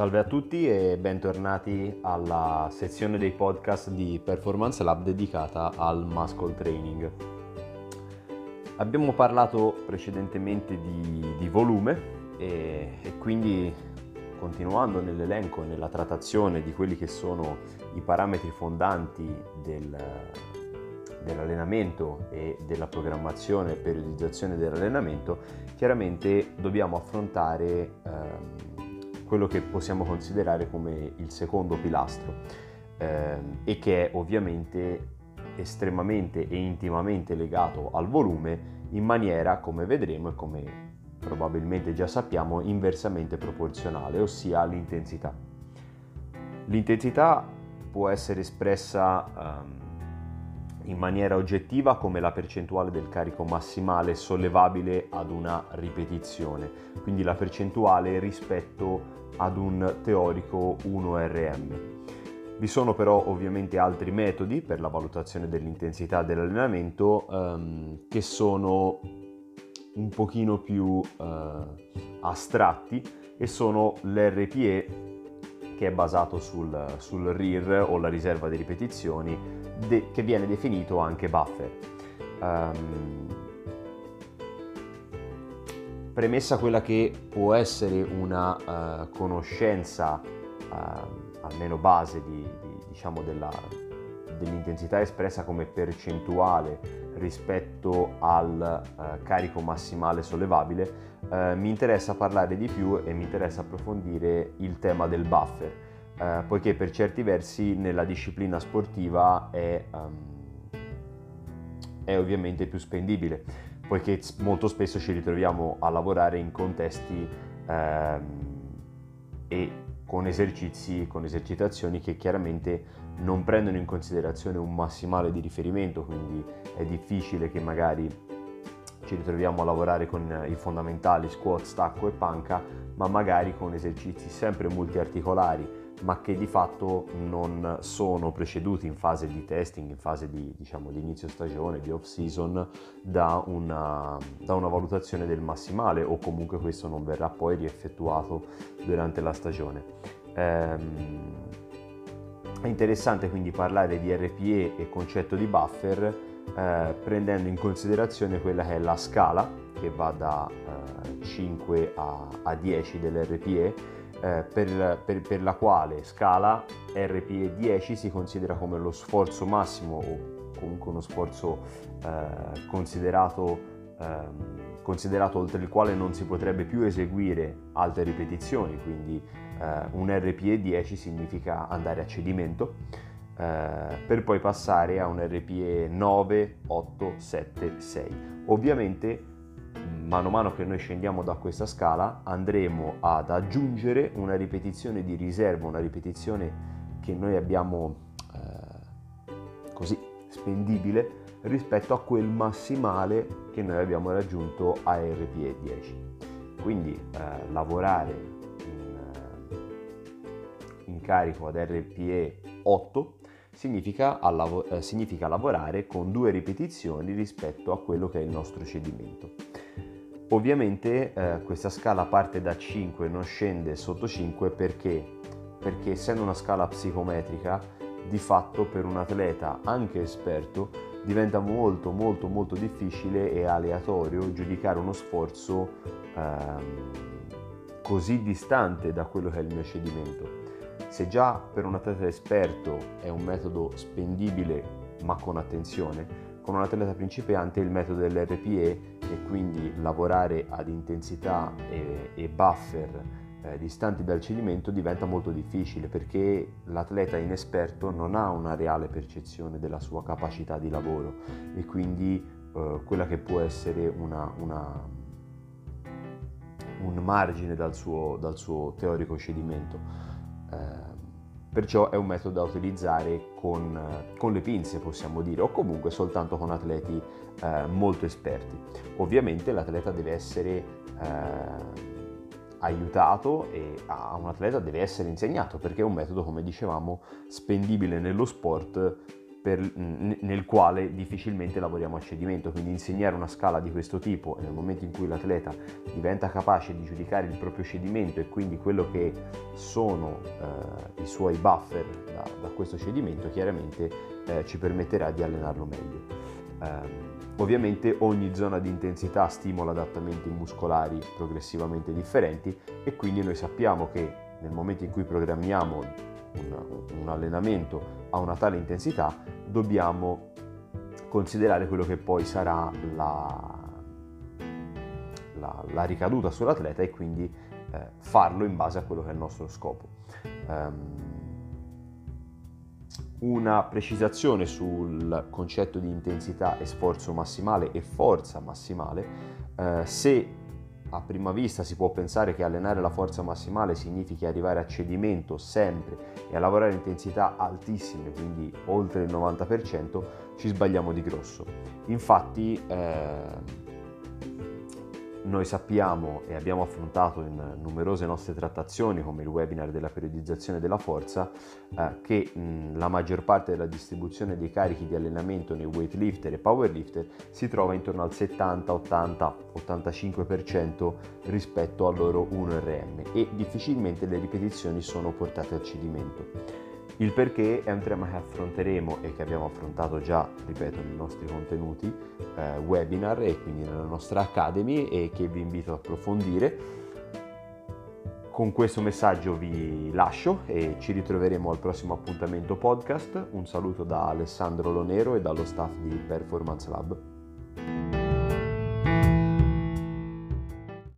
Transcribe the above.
Salve a tutti e bentornati alla sezione dei podcast di Performance Lab dedicata al muscle training. Abbiamo parlato precedentemente di, di volume e, e, quindi continuando nell'elenco, nella trattazione di quelli che sono i parametri fondanti del, dell'allenamento e della programmazione e periodizzazione dell'allenamento, chiaramente dobbiamo affrontare ehm, quello che possiamo considerare come il secondo pilastro ehm, e che è ovviamente estremamente e intimamente legato al volume in maniera, come vedremo e come probabilmente già sappiamo, inversamente proporzionale, ossia all'intensità. L'intensità può essere espressa um, in maniera oggettiva come la percentuale del carico massimale sollevabile ad una ripetizione, quindi la percentuale rispetto ad un teorico 1RM. Vi sono però ovviamente altri metodi per la valutazione dell'intensità dell'allenamento ehm, che sono un pochino più eh, astratti e sono l'RPE che è basato sul, sul RIR o la riserva di ripetizioni de, che viene definito anche buffer. Um, premessa quella che può essere una uh, conoscenza uh, almeno base di, di, diciamo della, dell'intensità espressa come percentuale rispetto al uh, carico massimale sollevabile, uh, mi interessa parlare di più e mi interessa approfondire il tema del buffer, uh, poiché per certi versi nella disciplina sportiva è, um, è ovviamente più spendibile, poiché molto spesso ci ritroviamo a lavorare in contesti um, e con esercizi, con esercitazioni che chiaramente non prendono in considerazione un massimale di riferimento, quindi è difficile che magari ci ritroviamo a lavorare con i fondamentali squat, stacco e panca, ma magari con esercizi sempre multiarticolari, ma che di fatto non sono preceduti in fase di testing, in fase di, diciamo, di inizio stagione, di off season, da una, da una valutazione del massimale o comunque questo non verrà poi rieffettuato durante la stagione. Ehm, è interessante quindi parlare di RPE e concetto di buffer eh, prendendo in considerazione quella che è la scala che va da eh, 5 a, a, 10 dell'RPE eh, per, per, per, la quale scala RPE 10 si considera come lo sforzo massimo o comunque uno sforzo eh, considerato, ehm, considerato oltre il quale non si potrebbe più eseguire altre ripetizioni quindi eh, un RPE 10 significa andare a cedimento, eh, per poi passare a un RPE 9, 8, 7, 6. Ovviamente mano a mano che noi scendiamo da questa scala andremo ad aggiungere una ripetizione di riserva, una ripetizione che noi abbiamo eh, così spendibile rispetto a quel massimale che noi abbiamo raggiunto a RPE 10. Quindi eh, lavorare carico ad RPE 8 significa, lav- eh, significa lavorare con due ripetizioni rispetto a quello che è il nostro cedimento. Ovviamente eh, questa scala parte da 5 e non scende sotto 5 perché? Perché essendo una scala psicometrica, di fatto per un atleta anche esperto diventa molto molto molto difficile e aleatorio giudicare uno sforzo ehm, così distante da quello che è il mio cedimento. Se già per un atleta esperto è un metodo spendibile ma con attenzione, con un atleta principiante il metodo dell'RPE e quindi lavorare ad intensità e, e buffer eh, distanti dal cedimento diventa molto difficile perché l'atleta inesperto non ha una reale percezione della sua capacità di lavoro e quindi eh, quella che può essere una, una, un margine dal suo, dal suo teorico cedimento. Eh, perciò è un metodo da utilizzare con, con, le pinze, possiamo dire, o comunque soltanto con atleti eh, molto esperti. Ovviamente l'atleta deve essere eh, aiutato e a un atleta deve essere insegnato perché è un metodo, come dicevamo, spendibile nello sport per, nel quale difficilmente lavoriamo a cedimento, quindi insegnare una scala di questo tipo nel momento in cui l'atleta diventa capace di giudicare il proprio cedimento e quindi quello che sono eh, i suoi buffer da, da, questo cedimento, chiaramente eh, ci permetterà di allenarlo meglio. Eh, ovviamente ogni zona di intensità stimola adattamenti muscolari progressivamente differenti e quindi noi sappiamo che nel momento in cui programmiamo un, un allenamento a una tale intensità, dobbiamo considerare quello che poi sarà la, la, la ricaduta sull'atleta e quindi eh, farlo in base a quello che è il nostro scopo. Um, una precisazione sul concetto di intensità e sforzo massimale e forza massimale, eh, se a prima vista si può pensare che allenare la forza massimale significhi arrivare a cedimento sempre e a lavorare a intensità altissime, quindi oltre il 90%, ci sbagliamo di grosso. Infatti eh, noi sappiamo e abbiamo affrontato in numerose nostre trattazioni, come il webinar della periodizzazione della forza, eh, che mh, la maggior parte della distribuzione dei carichi di allenamento nei weightlifter e powerlifter si trova intorno al 70, 80, 85% rispetto al loro 1RM e difficilmente le ripetizioni sono portate al cedimento. Il perché è un tema che affronteremo e che abbiamo affrontato già, ripeto, nei nostri contenuti eh, webinar e quindi nella nostra Academy e che vi invito ad approfondire. Con questo messaggio vi lascio e ci ritroveremo al prossimo appuntamento podcast. Un saluto da Alessandro Lonero e dallo staff di Performance Lab.